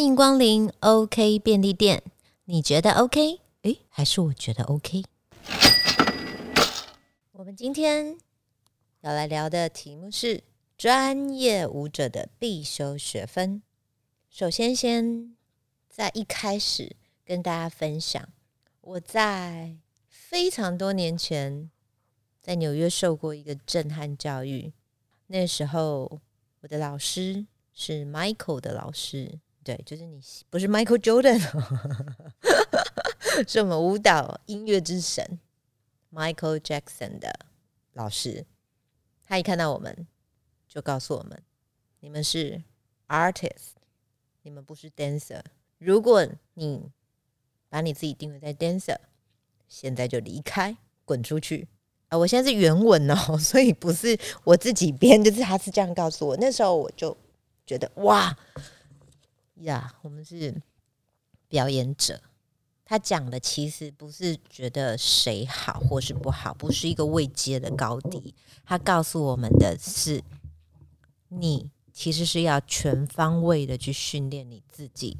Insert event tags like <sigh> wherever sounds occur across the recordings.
欢迎光临 OK 便利店。你觉得 OK？诶，还是我觉得 OK？我们今天要来聊的题目是专业舞者的必修学分。首先，先在一开始跟大家分享，我在非常多年前在纽约受过一个震撼教育。那时候，我的老师是 Michael 的老师，对，就是你不是 Michael Jordan，是我们舞蹈音乐之神。Michael Jackson 的老师，他一看到我们，就告诉我们：“你们是 artist，你们不是 dancer。如果你把你自己定位在 dancer，现在就离开，滚出去。”啊，我现在是原文哦，<laughs> 所以不是我自己编，就是他是这样告诉我。那时候我就觉得哇呀，我们是表演者。他讲的其实不是觉得谁好或是不好，不是一个未接的高低。他告诉我们的是，你其实是要全方位的去训练你自己，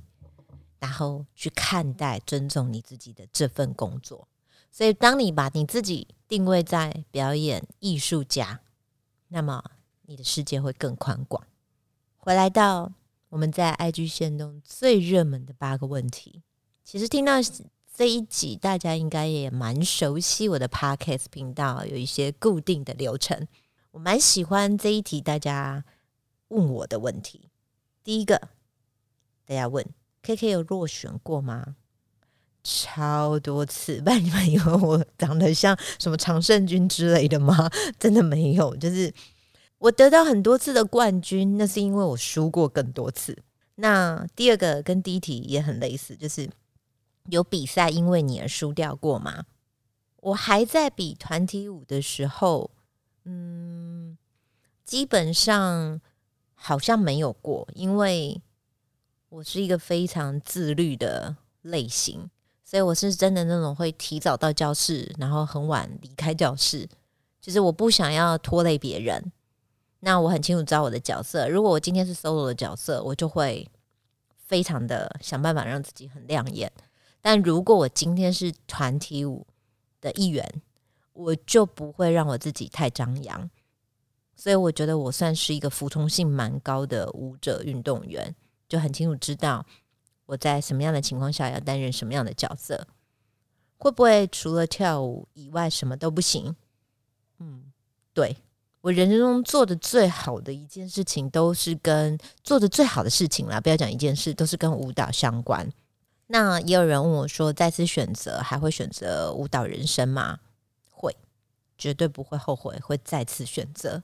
然后去看待、尊重你自己的这份工作。所以，当你把你自己定位在表演艺术家，那么你的世界会更宽广。回来到我们在 IG 线中最热门的八个问题。其实听到这一集，大家应该也蛮熟悉我的 podcast 频道，有一些固定的流程。我蛮喜欢这一题，大家问我的问题。第一个，大家问 K K 有落选过吗？超多次，不然你们以为我长得像什么常胜军之类的吗？<laughs> 真的没有，就是我得到很多次的冠军，那是因为我输过更多次。那第二个跟第一题也很类似，就是。有比赛因为你而输掉过吗？我还在比团体舞的时候，嗯，基本上好像没有过，因为我是一个非常自律的类型，所以我是真的那种会提早到教室，然后很晚离开教室，就是我不想要拖累别人。那我很清楚知道我的角色，如果我今天是 solo 的角色，我就会非常的想办法让自己很亮眼。但如果我今天是团体舞的一员，我就不会让我自己太张扬，所以我觉得我算是一个服从性蛮高的舞者运动员，就很清楚知道我在什么样的情况下要担任什么样的角色，会不会除了跳舞以外什么都不行？嗯，对我人生中做的最好的一件事情，都是跟做的最好的事情啦，不要讲一件事，都是跟舞蹈相关。那也有人问我说：“再次选择还会选择舞蹈人生吗？”会，绝对不会后悔，会再次选择。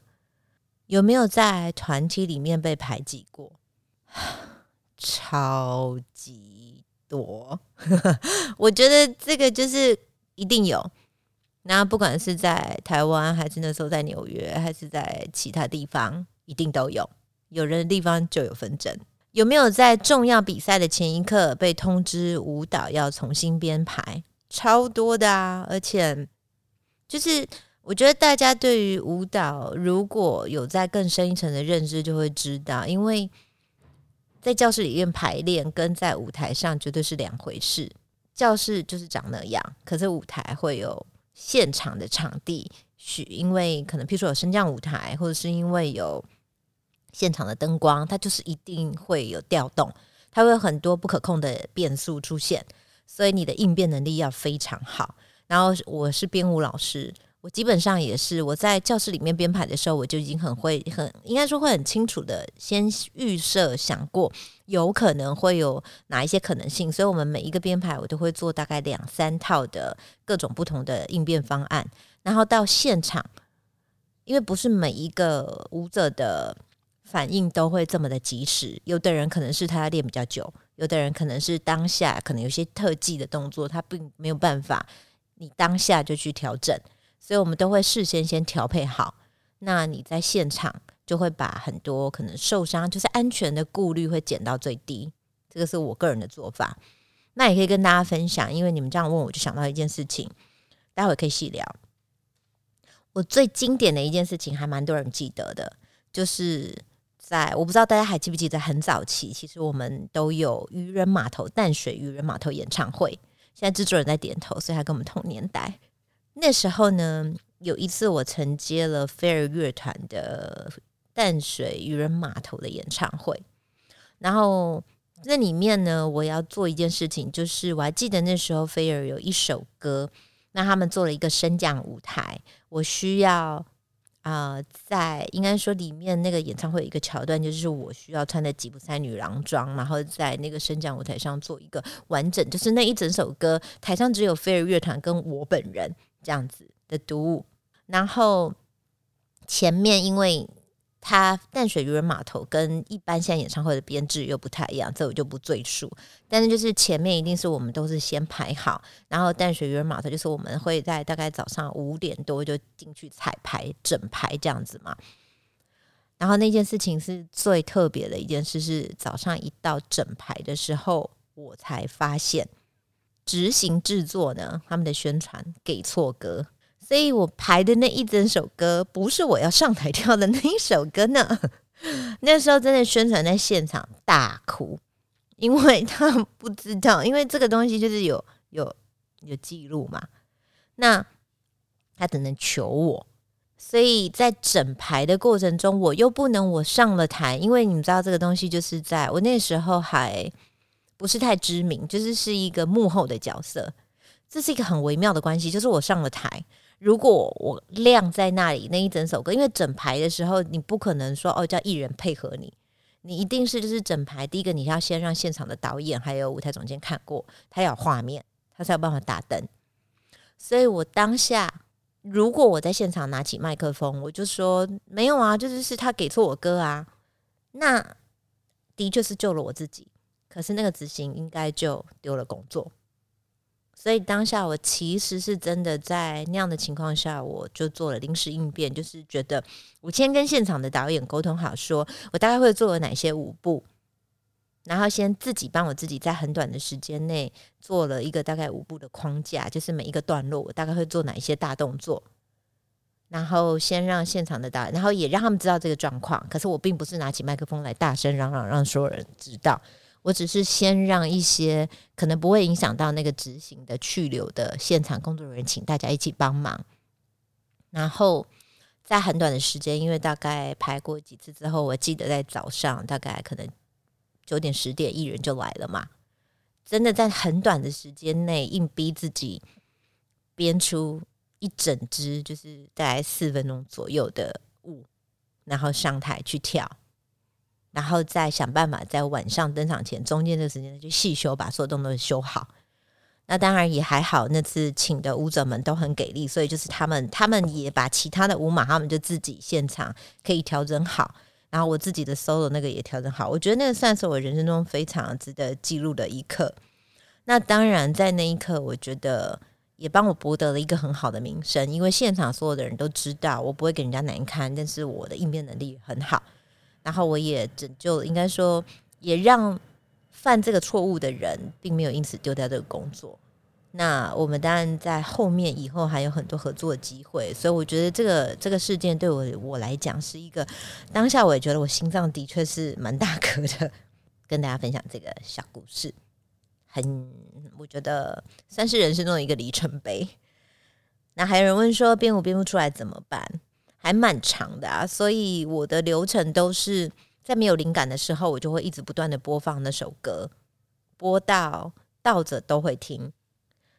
有没有在团体里面被排挤过？<sighs> 超级多，<laughs> 我觉得这个就是一定有。那不管是在台湾，还是那时候在纽约，还是在其他地方，一定都有。有人的地方就有纷争。有没有在重要比赛的前一刻被通知舞蹈要重新编排？超多的啊！而且就是我觉得大家对于舞蹈如果有在更深一层的认知，就会知道，因为在教室里面排练跟在舞台上绝对是两回事。教室就是长那样，可是舞台会有现场的场地，许因为可能譬如说有升降舞台，或者是因为有。现场的灯光，它就是一定会有调动，它会有很多不可控的变数出现，所以你的应变能力要非常好。然后我是编舞老师，我基本上也是我在教室里面编排的时候，我就已经很会，很应该说会很清楚的先预设想过有可能会有哪一些可能性，所以我们每一个编排我都会做大概两三套的各种不同的应变方案，然后到现场，因为不是每一个舞者的。反应都会这么的及时，有的人可能是他要练比较久，有的人可能是当下可能有些特技的动作，他并没有办法，你当下就去调整，所以我们都会事先先调配好。那你在现场就会把很多可能受伤，就是安全的顾虑会减到最低。这个是我个人的做法，那也可以跟大家分享，因为你们这样问，我就想到一件事情，待会可以细聊。我最经典的一件事情，还蛮多人记得的，就是。在我不知道大家还记不记得很早期，其实我们都有渔人码头淡水渔人码头演唱会。现在制作人在点头，所以他跟我们同年代。那时候呢，有一次我承接了飞儿乐团的淡水渔人码头的演唱会，然后那里面呢，我要做一件事情，就是我还记得那时候飞儿有一首歌，那他们做了一个升降舞台，我需要。啊，在应该说里面那个演唱会有一个桥段，就是我需要穿的吉普赛女郎装，然后在那个升降舞台上做一个完整，就是那一整首歌，台上只有飞儿乐团跟我本人这样子的读物，然后前面因为。它淡水渔人码头跟一般现在演唱会的编制又不太一样，这我就不赘述。但是就是前面一定是我们都是先排好，然后淡水渔人码头就是我们会在大概早上五点多就进去彩排整排这样子嘛。然后那件事情是最特别的一件事，是早上一到整排的时候，我才发现执行制作呢，他们的宣传给错歌。所以我排的那一整首歌，不是我要上台跳的那一首歌呢。<laughs> 那时候真的宣传在现场大哭，因为他不知道，因为这个东西就是有有有记录嘛。那他只能求我，所以在整排的过程中，我又不能我上了台，因为你们知道这个东西就是在我那时候还不是太知名，就是是一个幕后的角色，这是一个很微妙的关系，就是我上了台。如果我亮在那里那一整首歌，因为整排的时候你不可能说哦叫艺人配合你，你一定是就是整排第一个你要先让现场的导演还有舞台总监看过，他要画面，他才有办法打灯。所以我当下如果我在现场拿起麦克风，我就说没有啊，就是是他给错我歌啊，那的确是救了我自己，可是那个执行应该就丢了工作。所以当下我其实是真的在那样的情况下，我就做了临时应变，就是觉得我先跟现场的导演沟通好，说我大概会做了哪些舞步，然后先自己帮我自己在很短的时间内做了一个大概舞步的框架，就是每一个段落我大概会做哪一些大动作，然后先让现场的导演，然后也让他们知道这个状况。可是我并不是拿起麦克风来大声嚷嚷，让所有人知道。我只是先让一些可能不会影响到那个执行的去留的现场工作人员，请大家一起帮忙。然后在很短的时间，因为大概排过几次之后，我记得在早上大概可能九点十点，艺人就来了嘛。真的在很短的时间内，硬逼自己编出一整支，就是大概四分钟左右的舞，然后上台去跳。然后再想办法在晚上登场前中间的时间去细修，把所有动作修好。那当然也还好，那次请的舞者们都很给力，所以就是他们他们也把其他的舞码，他们就自己现场可以调整好。然后我自己的 solo 那个也调整好，我觉得那个算是我人生中非常值得记录的一刻。那当然在那一刻，我觉得也帮我博得了一个很好的名声，因为现场所有的人都知道我不会给人家难堪，但是我的应变能力很好。然后我也拯救，应该说也让犯这个错误的人并没有因此丢掉这个工作。那我们当然在后面以后还有很多合作机会，所以我觉得这个这个事件对我我来讲是一个当下我也觉得我心脏的确是蛮大颗的，跟大家分享这个小故事，很我觉得算是人生中的一个里程碑。那还有人问说编舞编不出来怎么办？还蛮长的啊，所以我的流程都是在没有灵感的时候，我就会一直不断的播放那首歌，播到倒着都会听。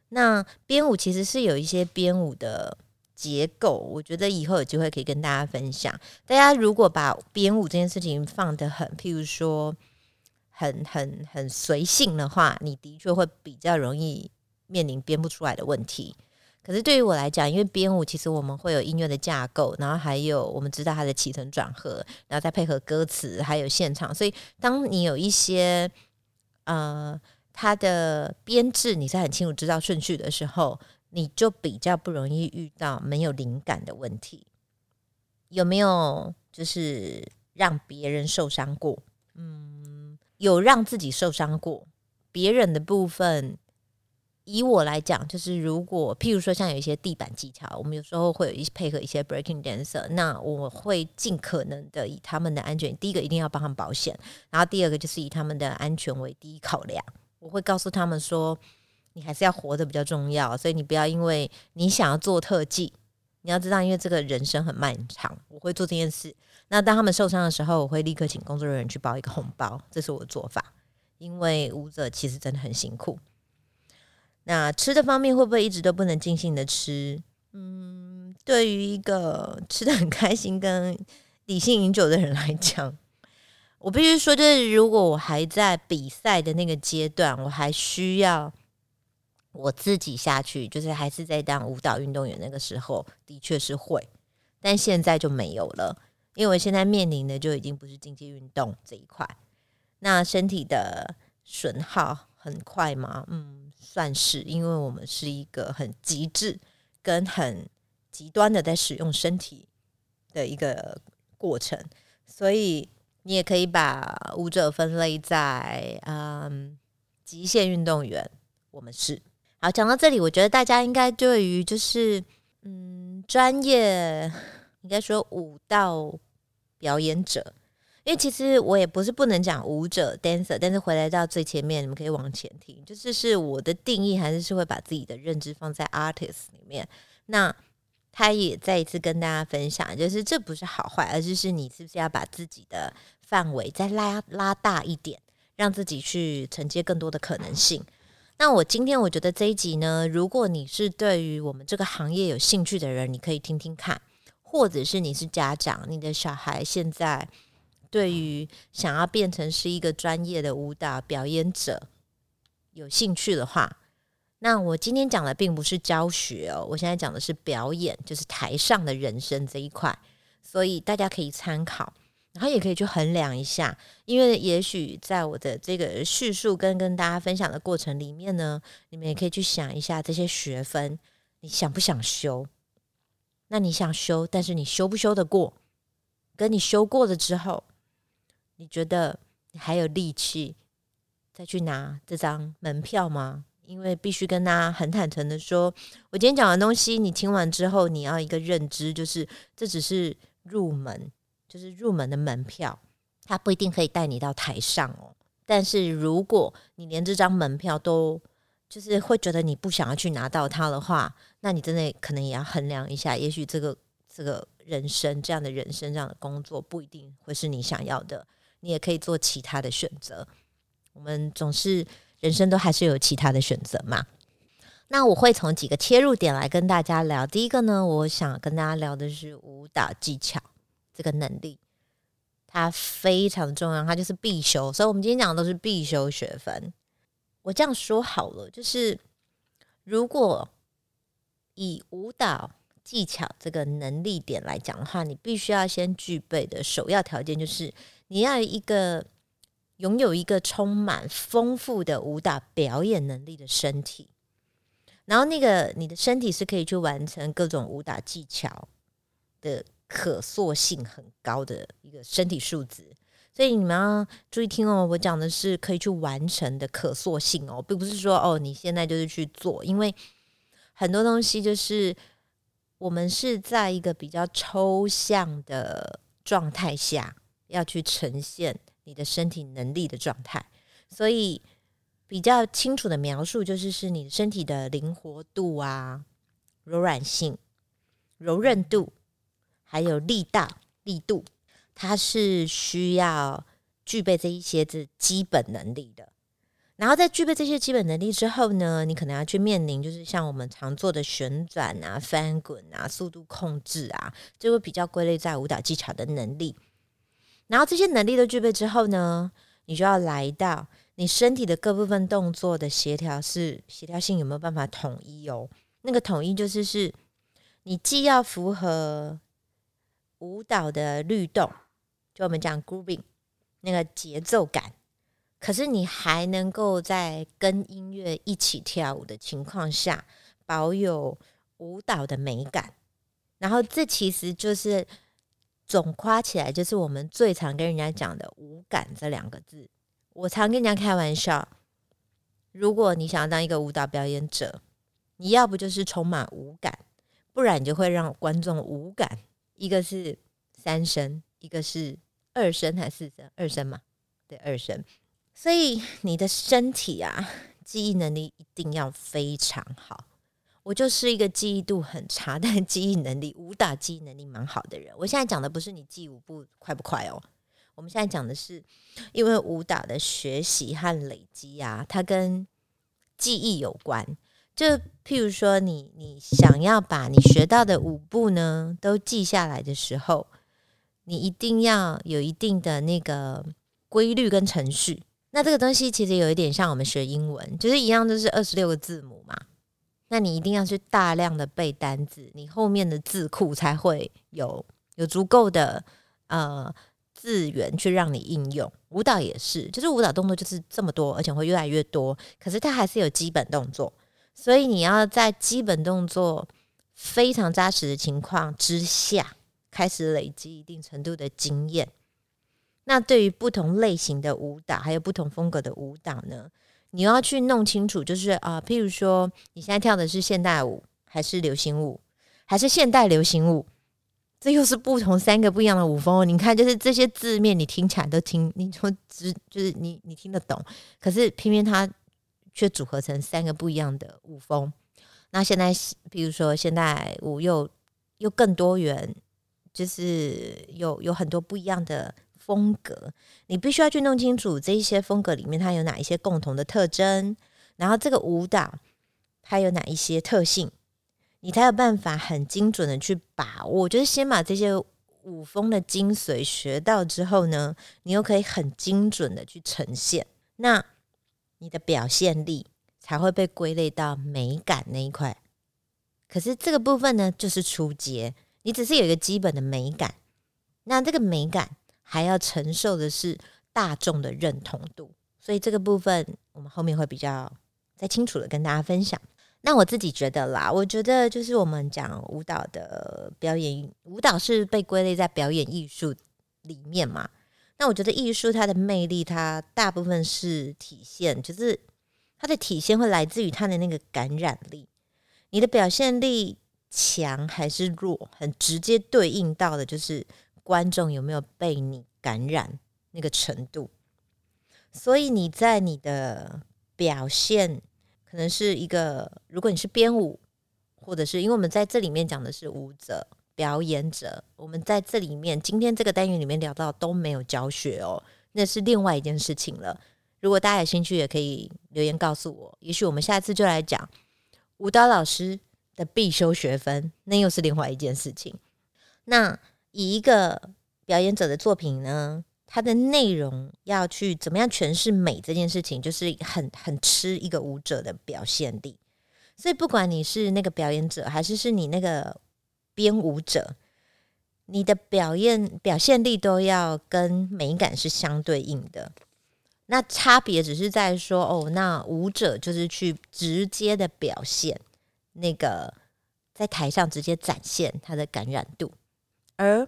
那编舞其实是有一些编舞的结构，我觉得以后有机会可以跟大家分享。大家如果把编舞这件事情放得很，譬如说很很很随性的话，你的确会比较容易面临编不出来的问题。可是对于我来讲，因为编舞其实我们会有音乐的架构，然后还有我们知道它的起承转合，然后再配合歌词，还有现场。所以当你有一些呃它的编制，你是很清楚知道顺序的时候，你就比较不容易遇到没有灵感的问题。有没有就是让别人受伤过？嗯，有让自己受伤过，别人的部分。以我来讲，就是如果譬如说像有一些地板技巧，我们有时候会有一配合一些 breaking dancer，那我会尽可能的以他们的安全，第一个一定要帮他们保险，然后第二个就是以他们的安全为第一考量。我会告诉他们说，你还是要活得比较重要，所以你不要因为你想要做特技，你要知道，因为这个人生很漫长，我会做这件事。那当他们受伤的时候，我会立刻请工作人员去包一个红包，这是我的做法，因为舞者其实真的很辛苦。那吃的方面会不会一直都不能尽兴的吃？嗯，对于一个吃的很开心跟理性饮酒的人来讲，我必须说，就是如果我还在比赛的那个阶段，我还需要我自己下去，就是还是在当舞蹈运动员那个时候，的确是会，但现在就没有了，因为我现在面临的就已经不是竞技运动这一块，那身体的损耗很快吗？嗯。算是，因为我们是一个很极致跟很极端的在使用身体的一个过程，所以你也可以把舞者分类在嗯极限运动员。我们是好讲到这里，我觉得大家应该对于就是嗯专业应该说舞蹈表演者。因为其实我也不是不能讲舞者 dancer，但是回来到最前面，你们可以往前听，就是是我的定义还是是会把自己的认知放在 artist 里面。那他也再一次跟大家分享，就是这不是好坏，而是是你是不是要把自己的范围再拉拉大一点，让自己去承接更多的可能性。那我今天我觉得这一集呢，如果你是对于我们这个行业有兴趣的人，你可以听听看，或者是你是家长，你的小孩现在。对于想要变成是一个专业的舞蹈表演者有兴趣的话，那我今天讲的并不是教学哦，我现在讲的是表演，就是台上的人生这一块，所以大家可以参考，然后也可以去衡量一下，因为也许在我的这个叙述跟跟大家分享的过程里面呢，你们也可以去想一下这些学分，你想不想修？那你想修，但是你修不修得过？跟你修过了之后。你觉得你还有力气再去拿这张门票吗？因为必须跟大家很坦诚的说，我今天讲的东西，你听完之后，你要一个认知，就是这只是入门，就是入门的门票，它不一定可以带你到台上哦。但是如果你连这张门票都就是会觉得你不想要去拿到它的话，那你真的可能也要衡量一下，也许这个这个人生这样的人生这样的工作不一定会是你想要的。你也可以做其他的选择。我们总是人生都还是有其他的选择嘛。那我会从几个切入点来跟大家聊。第一个呢，我想跟大家聊的是舞蹈技巧这个能力，它非常重要，它就是必修。所以，我们今天讲的都是必修学分。我这样说好了，就是如果以舞蹈技巧这个能力点来讲的话，你必须要先具备的首要条件就是。你要一个拥有一个充满丰富的舞蹈表演能力的身体，然后那个你的身体是可以去完成各种舞蹈技巧的可塑性很高的一个身体素质，所以你们要注意听哦，我讲的是可以去完成的可塑性哦，并不是说哦你现在就是去做，因为很多东西就是我们是在一个比较抽象的状态下。要去呈现你的身体能力的状态，所以比较清楚的描述就是是你身体的灵活度啊、柔软性、柔韧度，还有力大力度，它是需要具备这一些的基本能力的。然后在具备这些基本能力之后呢，你可能要去面临就是像我们常做的旋转啊、翻滚啊、速度控制啊，就会比较归类在舞蹈技巧的能力。然后这些能力都具备之后呢，你就要来到你身体的各部分动作的协调是协调性有没有办法统一哦？那个统一就是是，你既要符合舞蹈的律动，就我们讲 grooving 那个节奏感，可是你还能够在跟音乐一起跳舞的情况下，保有舞蹈的美感。然后这其实就是。总夸起来就是我们最常跟人家讲的“无感”这两个字。我常跟人家开玩笑，如果你想要当一个舞蹈表演者，你要不就是充满无感，不然你就会让观众无感。一个是三声，一个是二声还是四声？二声嘛，对，二声。所以你的身体啊，记忆能力一定要非常好。我就是一个记忆度很差，但记忆能力、武打记忆能力蛮好的人。我现在讲的不是你记舞步快不快哦，我们现在讲的是，因为武打的学习和累积啊，它跟记忆有关。就譬如说，你你想要把你学到的舞步呢都记下来的时候，你一定要有一定的那个规律跟程序。那这个东西其实有一点像我们学英文，就是一样，都是二十六个字母嘛。那你一定要去大量的背单字，你后面的字库才会有有足够的呃资源去让你应用。舞蹈也是，就是舞蹈动作就是这么多，而且会越来越多。可是它还是有基本动作，所以你要在基本动作非常扎实的情况之下，开始累积一定程度的经验。那对于不同类型的舞蹈，还有不同风格的舞蹈呢？你要去弄清楚，就是啊，譬如说，你现在跳的是现代舞，还是流行舞，还是现代流行舞？这又是不同三个不一样的舞风。你看，就是这些字面，你听起来都听，你说只就是你你听得懂，可是偏偏它却组合成三个不一样的舞风。那现在，比如说现代舞又又更多元，就是有有很多不一样的。风格，你必须要去弄清楚这一些风格里面它有哪一些共同的特征，然后这个舞蹈它有哪一些特性，你才有办法很精准的去把握。就是先把这些舞风的精髓学到之后呢，你又可以很精准的去呈现，那你的表现力才会被归类到美感那一块。可是这个部分呢，就是初阶，你只是有一个基本的美感，那这个美感。还要承受的是大众的认同度，所以这个部分我们后面会比较再清楚的跟大家分享。那我自己觉得啦，我觉得就是我们讲舞蹈的表演，舞蹈是被归类在表演艺术里面嘛。那我觉得艺术它的魅力，它大部分是体现，就是它的体现会来自于它的那个感染力。你的表现力强还是弱，很直接对应到的就是。观众有没有被你感染那个程度？所以你在你的表现，可能是一个，如果你是编舞，或者是因为我们在这里面讲的是舞者、表演者，我们在这里面今天这个单元里面聊到都没有教学哦，那是另外一件事情了。如果大家有兴趣，也可以留言告诉我，也许我们下次就来讲舞蹈老师的必修学分，那又是另外一件事情。那。以一个表演者的作品呢，它的内容要去怎么样诠释美这件事情，就是很很吃一个舞者的表现力。所以，不管你是那个表演者，还是是你那个编舞者，你的表演表现力都要跟美感是相对应的。那差别只是在说，哦，那舞者就是去直接的表现那个在台上直接展现他的感染度。而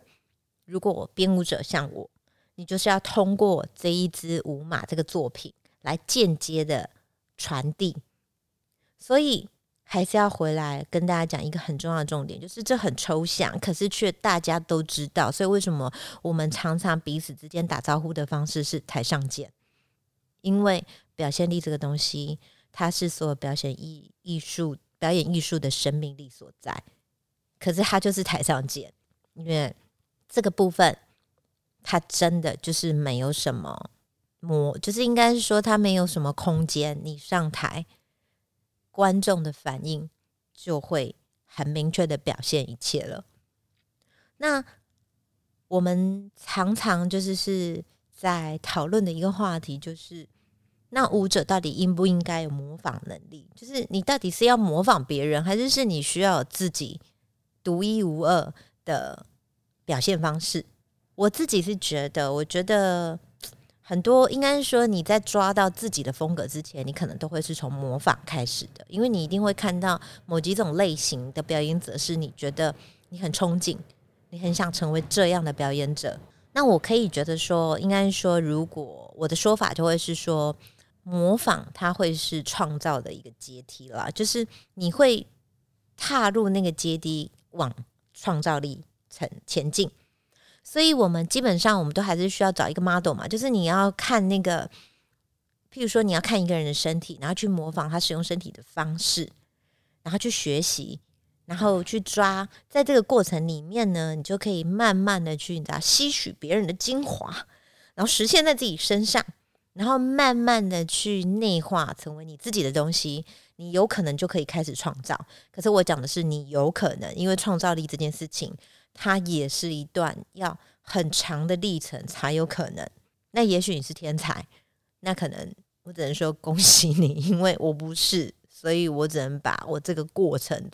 如果我编舞者像我，你就是要通过这一支舞马这个作品来间接的传递，所以还是要回来跟大家讲一个很重要的重点，就是这很抽象，可是却大家都知道。所以为什么我们常常彼此之间打招呼的方式是台上见？因为表现力这个东西，它是所有表现艺艺术表演艺术的生命力所在，可是它就是台上见。因为这个部分，它真的就是没有什么模，就是应该是说它没有什么空间。你上台，观众的反应就会很明确的表现一切了。那我们常常就是是在讨论的一个话题，就是那舞者到底应不应该有模仿能力？就是你到底是要模仿别人，还是是你需要自己独一无二的？表现方式，我自己是觉得，我觉得很多应该是说，你在抓到自己的风格之前，你可能都会是从模仿开始的，因为你一定会看到某几种类型的表演者，是你觉得你很憧憬，你很想成为这样的表演者。那我可以觉得说，应该说，如果我的说法就会是说，模仿它会是创造的一个阶梯啦，就是你会踏入那个阶梯往创造力前前进。所以，我们基本上我们都还是需要找一个 model 嘛，就是你要看那个，譬如说你要看一个人的身体，然后去模仿他使用身体的方式，然后去学习，然后去抓，在这个过程里面呢，你就可以慢慢的去你知道吸取别人的精华，然后实现在自己身上。然后慢慢的去内化成为你自己的东西，你有可能就可以开始创造。可是我讲的是你有可能，因为创造力这件事情，它也是一段要很长的历程才有可能。那也许你是天才，那可能我只能说恭喜你，因为我不是，所以我只能把我这个过程、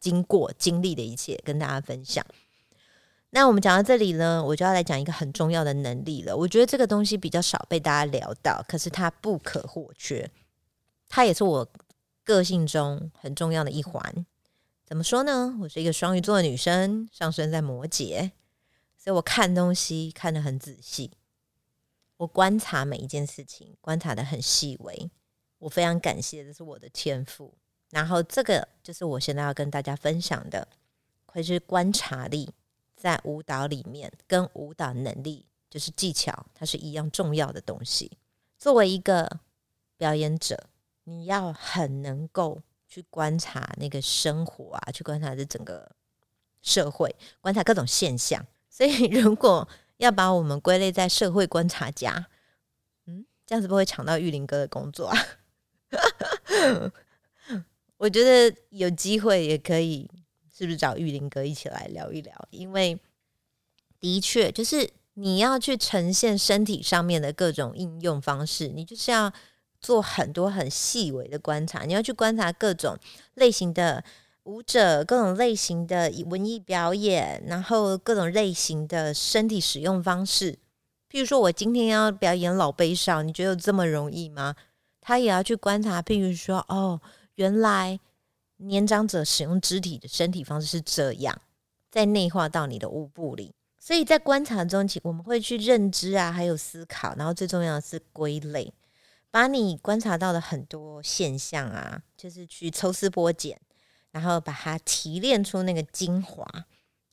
经过、经历的一切跟大家分享。那我们讲到这里呢，我就要来讲一个很重要的能力了。我觉得这个东西比较少被大家聊到，可是它不可或缺，它也是我个性中很重要的一环。怎么说呢？我是一个双鱼座的女生，上升在摩羯，所以我看东西看得很仔细，我观察每一件事情，观察的很细微。我非常感谢，这是我的天赋。然后这个就是我现在要跟大家分享的，会是观察力。在舞蹈里面，跟舞蹈能力就是技巧，它是一样重要的东西。作为一个表演者，你要很能够去观察那个生活啊，去观察这整个社会，观察各种现象。所以，如果要把我们归类在社会观察家，嗯，这样子不会抢到玉林哥的工作啊？<laughs> 我觉得有机会也可以。是不是找玉林哥一起来聊一聊？因为的确，就是你要去呈现身体上面的各种应用方式，你就是要做很多很细微的观察。你要去观察各种类型的舞者，各种类型的文艺表演，然后各种类型的身体使用方式。譬如说，我今天要表演老悲伤，你觉得这么容易吗？他也要去观察。譬如说，哦，原来。年长者使用肢体的身体方式是这样，在内化到你的舞步里。所以在观察中，我们会去认知啊，还有思考，然后最重要的是归类，把你观察到的很多现象啊，就是去抽丝剥茧，然后把它提炼出那个精华，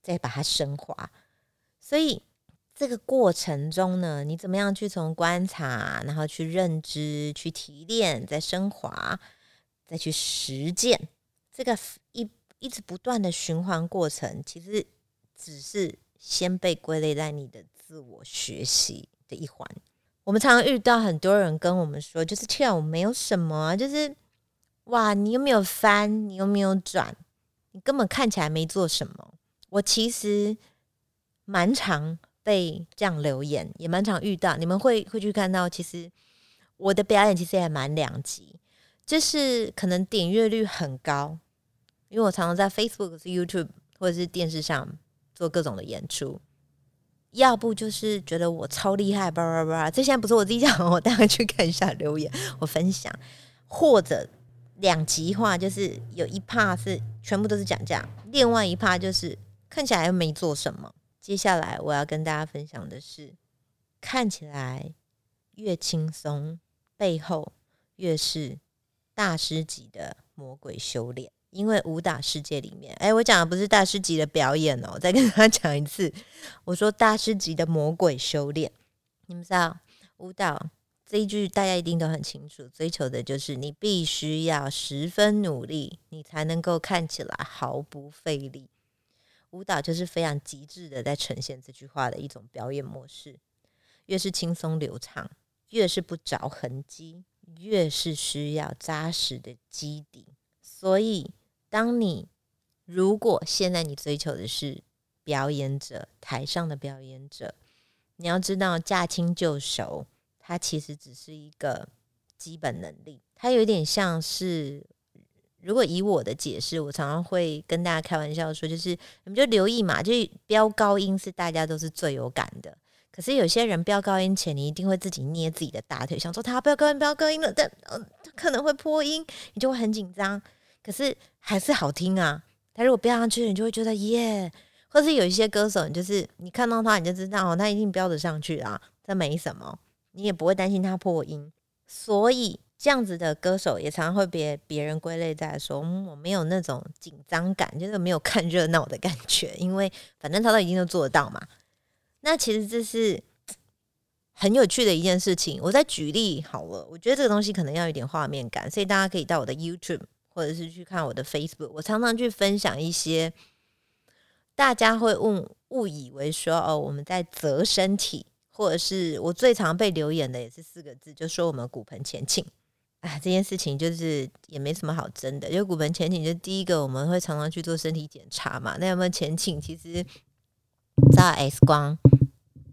再把它升华。所以这个过程中呢，你怎么样去从观察，然后去认知，去提炼，再升华，再去实践。这个一一直不断的循环过程，其实只是先被归类在你的自我学习的一环。我们常常遇到很多人跟我们说，就是跳舞没有什么，就是哇，你有没有翻？你有没有转？你根本看起来没做什么。我其实蛮常被这样留言，也蛮常遇到。你们会会去看到，其实我的表演其实也蛮两极。就是可能点阅率很高，因为我常常在 Facebook、YouTube 或者是电视上做各种的演出。要不就是觉得我超厉害，叭叭叭。这现在不是我自己讲，我 <laughs> 大家去看一下留言，我分享。或者两极化，就是有一怕是全部都是讲价，另外一怕就是看起来又没做什么。接下来我要跟大家分享的是，看起来越轻松，背后越是。大师级的魔鬼修炼，因为武打世界里面，哎，我讲的不是大师级的表演哦，再跟大家 <laughs> 讲一次，我说大师级的魔鬼修炼。你们知道舞蹈这一句，大家一定都很清楚，追求的就是你必须要十分努力，你才能够看起来毫不费力。舞蹈就是非常极致的在呈现这句话的一种表演模式，越是轻松流畅，越是不着痕迹。越是需要扎实的基底，所以当你如果现在你追求的是表演者台上的表演者，你要知道驾轻就熟，它其实只是一个基本能力。它有点像是，如果以我的解释，我常常会跟大家开玩笑说，就是你们就留意嘛，就是飙高音是大家都是最有感的。可是有些人飙高音前，你一定会自己捏自己的大腿，想说他要飙高音，飙高音了，但可能会破音，你就会很紧张。可是还是好听啊！他如果飙上去，你就会觉得耶。或是有一些歌手，你就是你看到他，你就知道哦他一定飙得上去啊，这没什么，你也不会担心他破音。所以这样子的歌手也常常会别别人归类在说，嗯，我没有那种紧张感，就是没有看热闹的感觉，因为反正他都已经都做得到嘛。那其实这是很有趣的一件事情。我再举例好了，我觉得这个东西可能要有点画面感，所以大家可以到我的 YouTube 或者是去看我的 Facebook，我常常去分享一些大家会误误以为说哦，我们在择身体，或者是我最常被留言的也是四个字，就说我们骨盆前倾。啊，这件事情就是也没什么好争的，因为骨盆前倾就第一个我们会常常去做身体检查嘛，那有没有前倾？其实照 X 光，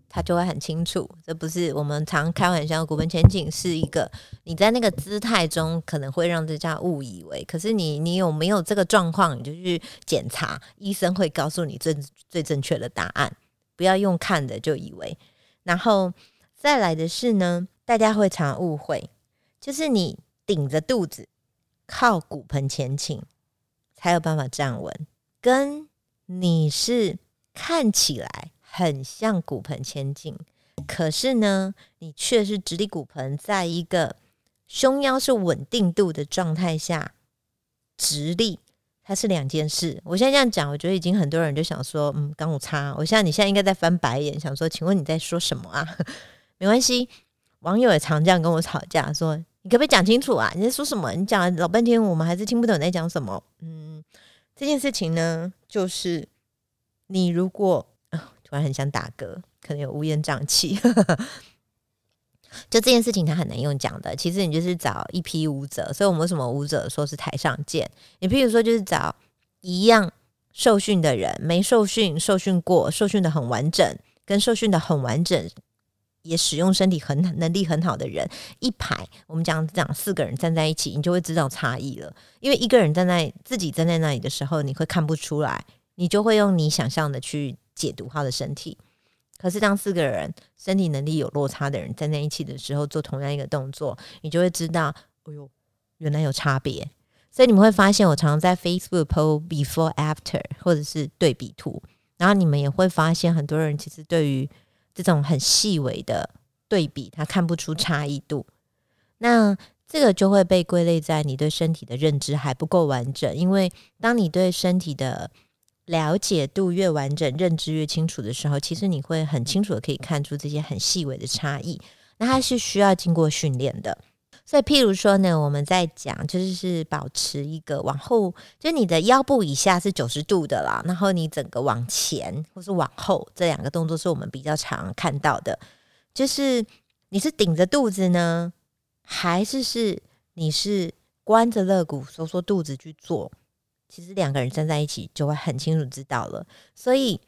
它就会很清楚。这不是我们常开玩笑，骨盆前倾是一个你在那个姿态中可能会让大家误以为，可是你你有没有这个状况，你就去检查，医生会告诉你最最正确的答案，不要用看的就以为。然后再来的是呢，大家会常误会。就是你顶着肚子靠骨盆前倾才有办法站稳，跟你是看起来很像骨盆前倾，可是呢，你却是直立骨盆，在一个胸腰是稳定度的状态下直立，它是两件事。我现在这样讲，我觉得已经很多人就想说，嗯，刚我擦，我现在你现在应该在翻白眼，想说，请问你在说什么啊？<laughs> 没关系，网友也常这样跟我吵架说。你可不可以讲清楚啊？你在说什么？你讲了老半天，我们还是听不懂你在讲什么。嗯，这件事情呢，就是你如果突然很想打嗝，可能有乌烟瘴气，<laughs> 就这件事情它很难用讲的。其实你就是找一批舞者，所以我们什么舞者说是台上见？你譬如说，就是找一样受训的人，没受训、受训过、受训的很完整，跟受训的很完整。也使用身体很能力很好的人一排，我们讲讲四个人站在一起，你就会知道差异了。因为一个人站在自己站在那里的时候，你会看不出来，你就会用你想象的去解读他的身体。可是当四个人身体能力有落差的人站在一起的时候，做同样一个动作，你就会知道，哎呦，原来有差别。所以你们会发现，我常常在 Facebook post before after 或者是对比图，然后你们也会发现，很多人其实对于这种很细微的对比，他看不出差异度，那这个就会被归类在你对身体的认知还不够完整。因为当你对身体的了解度越完整，认知越清楚的时候，其实你会很清楚的可以看出这些很细微的差异。那它是需要经过训练的。所以，譬如说呢，我们在讲就是是保持一个往后，就你的腰部以下是九十度的啦，然后你整个往前或是往后这两个动作是我们比较常看到的。就是你是顶着肚子呢，还是是你是关着肋骨收缩肚子去做？其实两个人站在一起就会很清楚知道了。所以，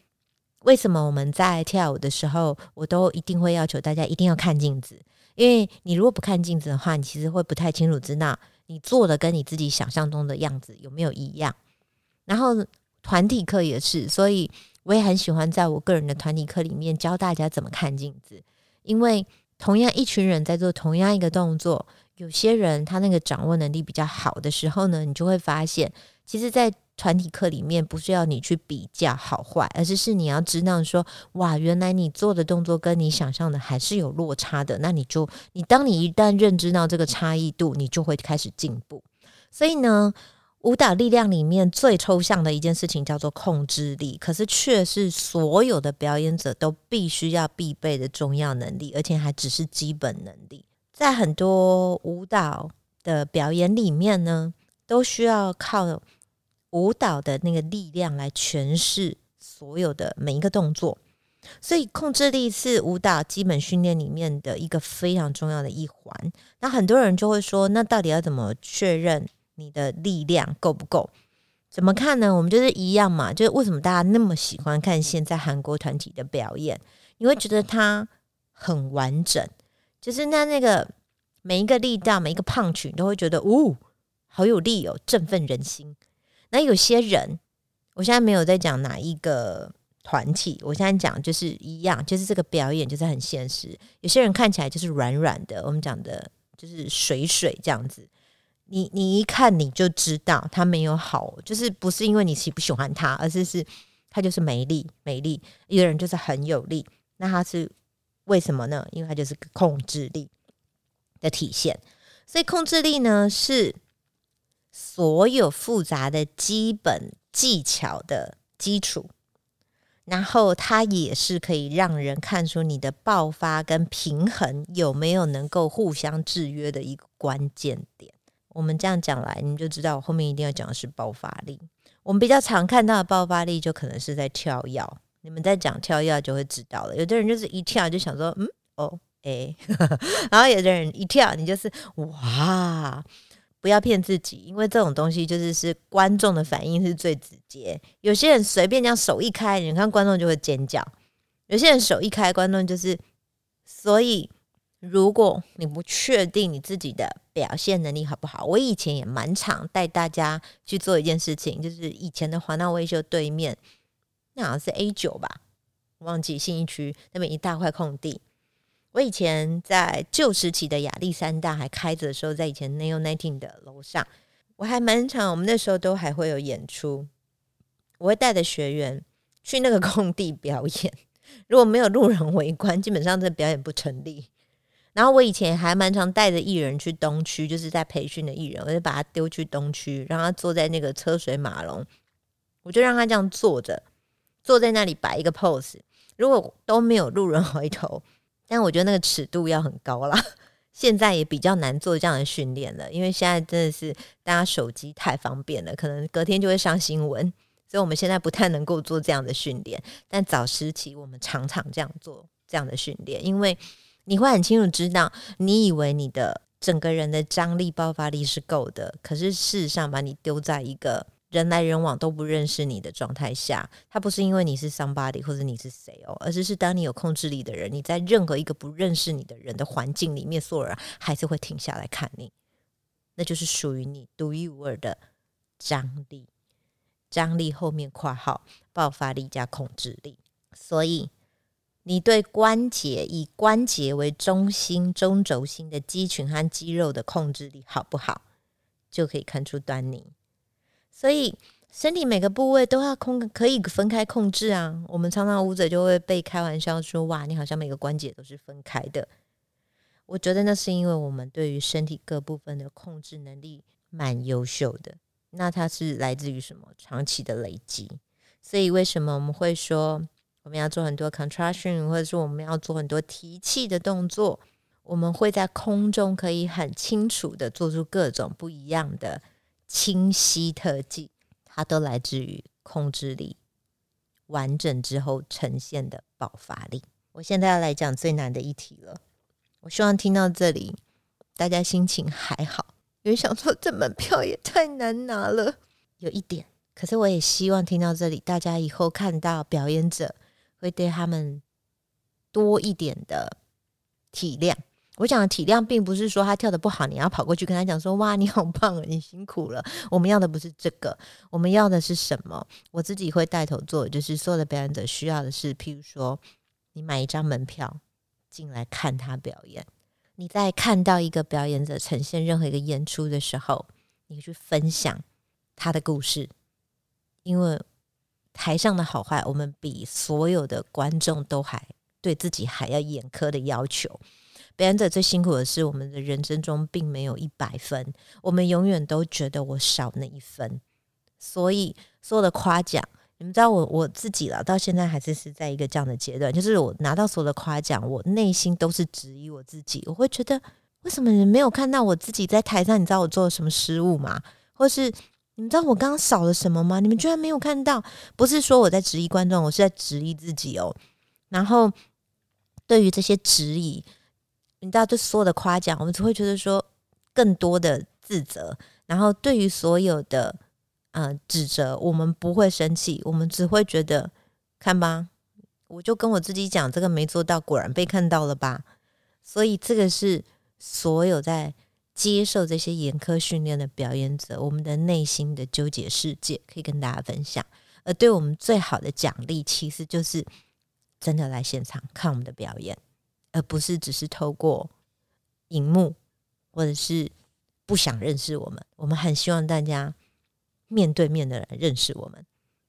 为什么我们在跳舞的时候，我都一定会要求大家一定要看镜子？因为你如果不看镜子的话，你其实会不太清楚知道你做的跟你自己想象中的样子有没有一样。然后团体课也是，所以我也很喜欢在我个人的团体课里面教大家怎么看镜子。因为同样一群人在做同样一个动作，有些人他那个掌握能力比较好的时候呢，你就会发现，其实，在团体课里面不是要你去比较好坏，而是是你要知道说，哇，原来你做的动作跟你想象的还是有落差的。那你就，你当你一旦认知到这个差异度，你就会开始进步。所以呢，舞蹈力量里面最抽象的一件事情叫做控制力，可是却是所有的表演者都必须要必备的重要能力，而且还只是基本能力。在很多舞蹈的表演里面呢，都需要靠。舞蹈的那个力量来诠释所有的每一个动作，所以控制力是舞蹈基本训练里面的一个非常重要的一环。那很多人就会说，那到底要怎么确认你的力量够不够？怎么看呢？我们就是一样嘛，就是为什么大家那么喜欢看现在韩国团体的表演？你会觉得它很完整，就是那那个每一个力道、每一个胖曲，你都会觉得哦，好有力哦，振奋人心。那有些人，我现在没有在讲哪一个团体，我现在讲就是一样，就是这个表演就是很现实。有些人看起来就是软软的，我们讲的就是水水这样子。你你一看你就知道他没有好，就是不是因为你喜不喜欢他，而是是他就是没力没力。有的人就是很有力，那他是为什么呢？因为他就是控制力。的体现。所以控制力呢，是所有复杂的基本技巧的基础，然后它也是可以让人看出你的爆发跟平衡有没有能够互相制约的一个关键点。我们这样讲来，你就知道我后面一定要讲的是爆发力。我们比较常看到的爆发力，就可能是在跳跃。你们在讲跳跃，就会知道了。有的人就是一跳就想说，嗯，哦。哎，<laughs> 然后有的人一跳，你就是哇！不要骗自己，因为这种东西就是是观众的反应是最直接。有些人随便这样手一开，你看观众就会尖叫；有些人手一开，观众就是。所以，如果你不确定你自己的表现能力好不好，我以前也蛮常带大家去做一件事情，就是以前的华纳维修对面，那好像是 A 九吧，忘记信义区那边一大块空地。我以前在旧时期的亚历山大还开着的时候，在以前 Neo Nineteen 的楼上，我还蛮常。我们那时候都还会有演出，我会带着学员去那个空地表演。如果没有路人围观，基本上这表演不成立。然后我以前还蛮常带着艺人去东区，就是在培训的艺人，我就把他丢去东区，让他坐在那个车水马龙，我就让他这样坐着，坐在那里摆一个 pose。如果都没有路人 <laughs> 回头。但我觉得那个尺度要很高啦，现在也比较难做这样的训练了，因为现在真的是大家手机太方便了，可能隔天就会上新闻，所以我们现在不太能够做这样的训练。但早时期我们常常这样做这样的训练，因为你会很清楚知道，你以为你的整个人的张力爆发力是够的，可是事实上把你丢在一个。人来人往都不认识你的状态下，他不是因为你是 somebody 或者你是谁哦，而是是当你有控制力的人，你在任何一个不认识你的人的环境里面，所有人还是会停下来看你，那就是属于你独一无二的张力。张力后面括号爆发力加控制力，所以你对关节以关节为中心中轴心的肌群和肌肉的控制力好不好，就可以看出端倪。所以身体每个部位都要控，可以分开控制啊。我们常常舞者就会被开玩笑说：“哇，你好像每个关节都是分开的。”我觉得那是因为我们对于身体各部分的控制能力蛮优秀的。那它是来自于什么？长期的累积。所以为什么我们会说我们要做很多 contraction，或者说我们要做很多提气的动作？我们会在空中可以很清楚的做出各种不一样的。清晰特技，它都来自于控制力完整之后呈现的爆发力。我现在要来讲最难的一题了。我希望听到这里，大家心情还好，因为想说这门票也太难拿了，有一点。可是我也希望听到这里，大家以后看到表演者会对他们多一点的体谅。我讲的体谅，并不是说他跳的不好，你要跑过去跟他讲说：“哇，你好棒，你辛苦了。”我们要的不是这个，我们要的是什么？我自己会带头做，就是所有的表演者需要的是，譬如说，你买一张门票进来看他表演，你在看到一个表演者呈现任何一个演出的时候，你去分享他的故事，因为台上的好坏，我们比所有的观众都还对自己还要严苛的要求。表演者最辛苦的是，我们的人生中并没有一百分，我们永远都觉得我少那一分。所以所有的夸奖，你们知道我我自己了，到现在还是是在一个这样的阶段，就是我拿到所有的夸奖，我内心都是质疑我自己。我会觉得，为什么你没有看到我自己在台上？你知道我做了什么失误吗？或是你们知道我刚刚少了什么吗？你们居然没有看到？不是说我在质疑观众，我是在质疑自己哦。然后对于这些质疑。你知道，对所有的夸奖，我们只会觉得说更多的自责。然后，对于所有的呃指责，我们不会生气，我们只会觉得看吧，我就跟我自己讲，这个没做到，果然被看到了吧。所以，这个是所有在接受这些严苛训练的表演者，我们的内心的纠结世界，可以跟大家分享。而对我们最好的奖励，其实就是真的来现场看我们的表演。而不是只是透过荧幕，或者是不想认识我们。我们很希望大家面对面的来认识我们。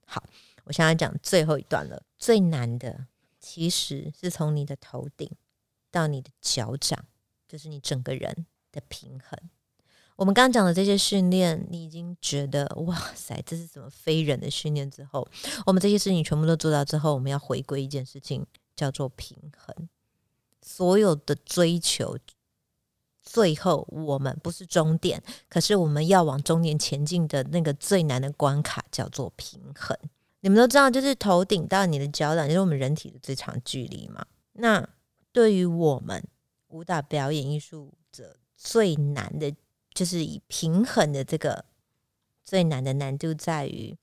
好，我现在讲最后一段了。最难的其实是从你的头顶到你的脚掌就是你整个人的平衡。我们刚刚讲的这些训练，你已经觉得哇塞，这是什么非人的训练？之后，我们这些事情全部都做到之后，我们要回归一件事情，叫做平衡。所有的追求，最后我们不是终点，可是我们要往终点前进的那个最难的关卡，叫做平衡。你们都知道，就是头顶到你的脚掌，就是我们人体的最长距离嘛。那对于我们舞蹈表演艺术者最难的。就是以平衡的这个最难的难度在于，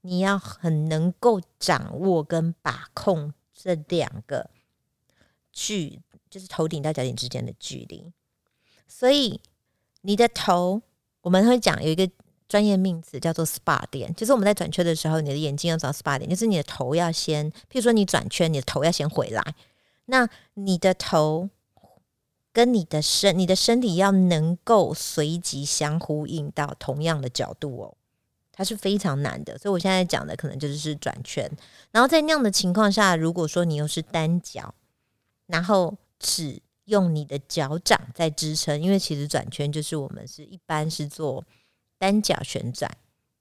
你要很能够掌握跟把控这两个距，就是头顶到脚点之间的距离。所以你的头，我们会讲有一个专业名词叫做 SPA 点，就是我们在转圈的时候，你的眼睛要找 SPA 点，就是你的头要先，譬如说你转圈，你的头要先回来，那你的头。跟你的身，你的身体要能够随即相呼应到同样的角度哦，它是非常难的。所以我现在讲的可能就是转圈，然后在那样的情况下，如果说你又是单脚，然后只用你的脚掌在支撑，因为其实转圈就是我们是一般是做单脚旋转，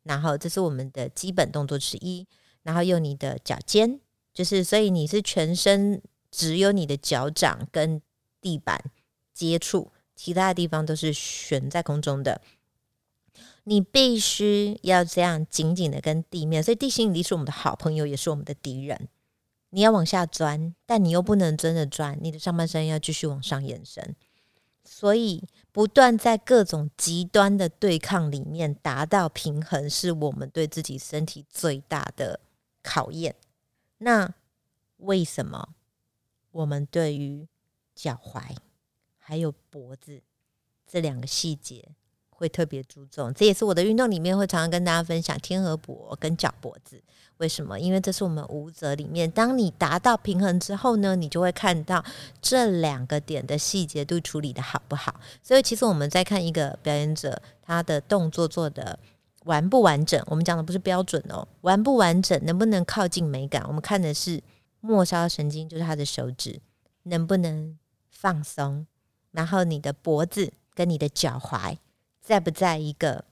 然后这是我们的基本动作之一，然后用你的脚尖，就是所以你是全身只有你的脚掌跟地板。接触其他的地方都是悬在空中的，你必须要这样紧紧的跟地面，所以地心引力是我们的好朋友，也是我们的敌人。你要往下钻，但你又不能真的钻，你的上半身要继续往上延伸。所以不断在各种极端的对抗里面达到平衡，是我们对自己身体最大的考验。那为什么我们对于脚踝？还有脖子这两个细节会特别注重，这也是我的运动里面会常常跟大家分享天鹅脖跟脚脖子。为什么？因为这是我们舞者里面，当你达到平衡之后呢，你就会看到这两个点的细节度处理的好不好。所以其实我们在看一个表演者他的动作做的完不完整，我们讲的不是标准哦，完不完整，能不能靠近美感？我们看的是末梢神经，就是他的手指能不能放松。然后你的脖子跟你的脚踝在不在一个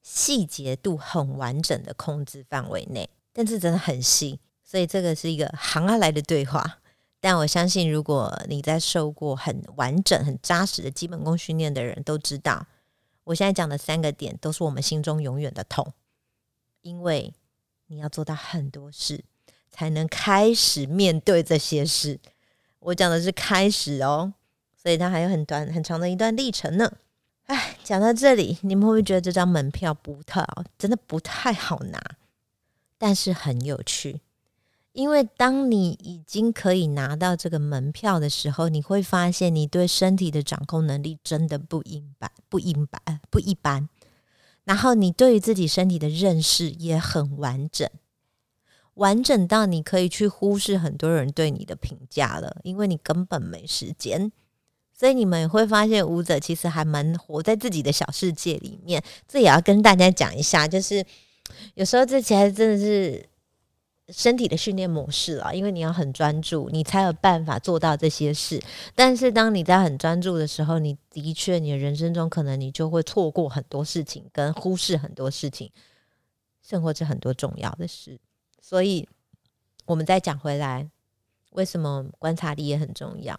细节度很完整的控制范围内？但是真的很细，所以这个是一个行而来的对话。但我相信，如果你在受过很完整、很扎实的基本功训练的人都知道，我现在讲的三个点都是我们心中永远的痛，因为你要做到很多事，才能开始面对这些事。我讲的是开始哦。所以它还有很短很长的一段历程呢。哎，讲到这里，你们会不会觉得这张门票不太真的不太好拿？但是很有趣，因为当你已经可以拿到这个门票的时候，你会发现你对身体的掌控能力真的不一般，不一般，不一般。然后你对于自己身体的认识也很完整，完整到你可以去忽视很多人对你的评价了，因为你根本没时间。所以你们会发现，舞者其实还蛮活在自己的小世界里面。这也要跟大家讲一下，就是有时候这其实真的是身体的训练模式啊，因为你要很专注，你才有办法做到这些事。但是当你在很专注的时候，你的确，你的人生中可能你就会错过很多事情，跟忽视很多事情，甚或是很多重要的事。所以，我们再讲回来，为什么观察力也很重要？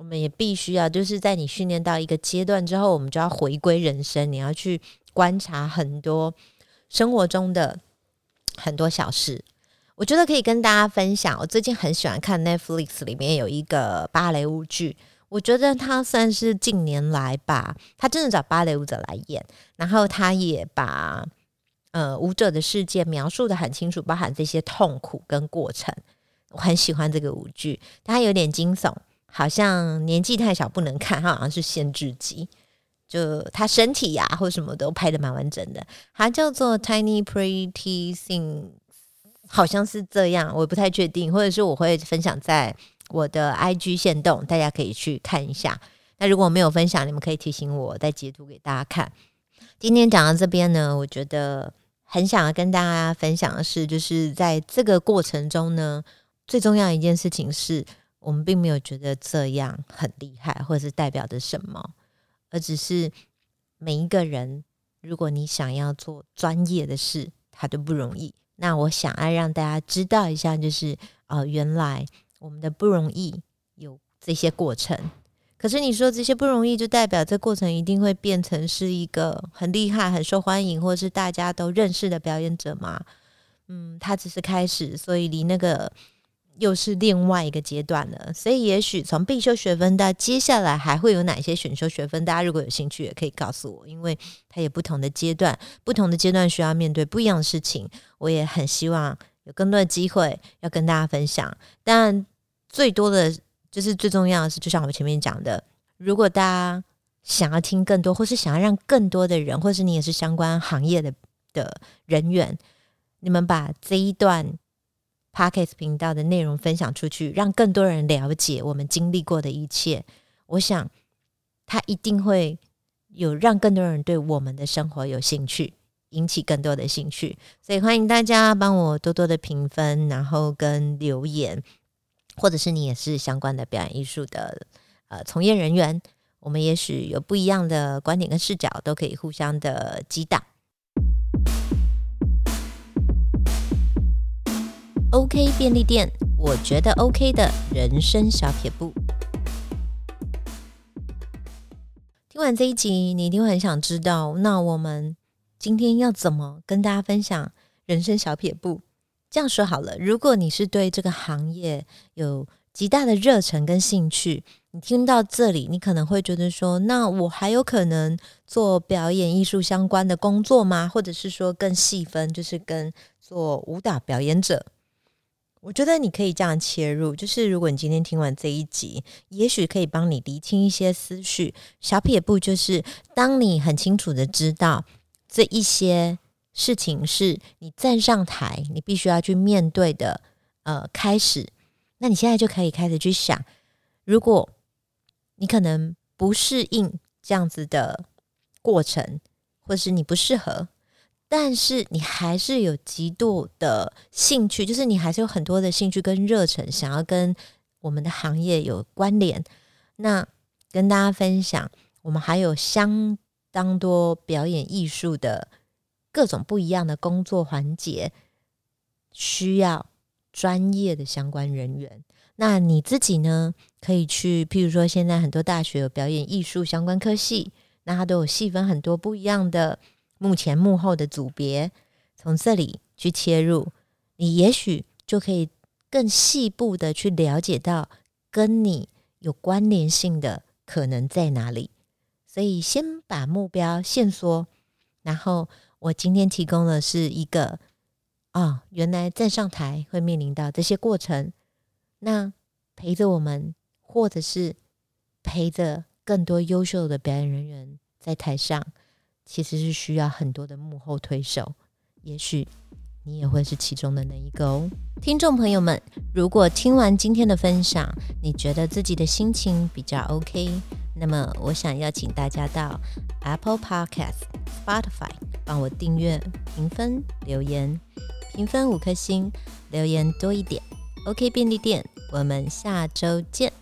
我们也必须要，就是在你训练到一个阶段之后，我们就要回归人生，你要去观察很多生活中的很多小事。我觉得可以跟大家分享，我最近很喜欢看 Netflix 里面有一个芭蕾舞剧，我觉得它算是近年来吧，他真的找芭蕾舞者来演，然后他也把呃舞者的世界描述的很清楚，包含这些痛苦跟过程。我很喜欢这个舞剧，它有点惊悚。好像年纪太小不能看，他 <laughs> 好像是限制级，就他身体呀或什么都拍的蛮完整的。它叫做 Tiny Pretty Things，好像是这样，我不太确定，或者是我会分享在我的 IG 线动，大家可以去看一下。那如果没有分享，你们可以提醒我再截图给大家看。今天讲到这边呢，我觉得很想要跟大家分享的是，就是在这个过程中呢，最重要一件事情是。我们并没有觉得这样很厉害，或者是代表着什么，而只是每一个人，如果你想要做专业的事，它都不容易。那我想要让大家知道一下，就是呃，原来我们的不容易有这些过程。可是你说这些不容易，就代表这过程一定会变成是一个很厉害、很受欢迎，或是大家都认识的表演者吗？嗯，他只是开始，所以离那个。又是另外一个阶段了，所以也许从必修学分到接下来还会有哪些选修学分，大家如果有兴趣也可以告诉我，因为它有不同的阶段，不同的阶段需要面对不一样的事情。我也很希望有更多的机会要跟大家分享。但最多的就是最重要的是，就像我前面讲的，如果大家想要听更多，或是想要让更多的人，或是你也是相关行业的的人员，你们把这一段。Podcast 频道的内容分享出去，让更多人了解我们经历过的一切。我想，他一定会有让更多人对我们的生活有兴趣，引起更多的兴趣。所以欢迎大家帮我多多的评分，然后跟留言，或者是你也是相关的表演艺术的呃从业人员，我们也许有不一样的观点跟视角，都可以互相的激荡。OK 便利店，我觉得 OK 的人生小撇步。听完这一集，你一定会很想知道，那我们今天要怎么跟大家分享人生小撇步？这样说好了，如果你是对这个行业有极大的热忱跟兴趣，你听到这里，你可能会觉得说，那我还有可能做表演艺术相关的工作吗？或者是说更细分，就是跟做舞蹈表演者？我觉得你可以这样切入，就是如果你今天听完这一集，也许可以帮你理清一些思绪。小撇步就是，当你很清楚的知道这一些事情是你站上台，你必须要去面对的，呃，开始，那你现在就可以开始去想，如果你可能不适应这样子的过程，或是你不适合。但是你还是有极度的兴趣，就是你还是有很多的兴趣跟热忱，想要跟我们的行业有关联。那跟大家分享，我们还有相当多表演艺术的各种不一样的工作环节，需要专业的相关人员。那你自己呢？可以去，譬如说，现在很多大学有表演艺术相关科系，那它都有细分很多不一样的。目前幕后的组别，从这里去切入，你也许就可以更细部的去了解到跟你有关联性的可能在哪里。所以先把目标线索，然后我今天提供的是一个啊，原来站上台会面临到这些过程，那陪着我们，或者是陪着更多优秀的表演人员在台上。其实是需要很多的幕后推手，也许你也会是其中的那一个哦。听众朋友们，如果听完今天的分享，你觉得自己的心情比较 OK，那么我想邀请大家到 Apple Podcast、Spotify 帮我订阅、评分、留言，评分五颗星，留言多一点。OK 便利店，我们下周见。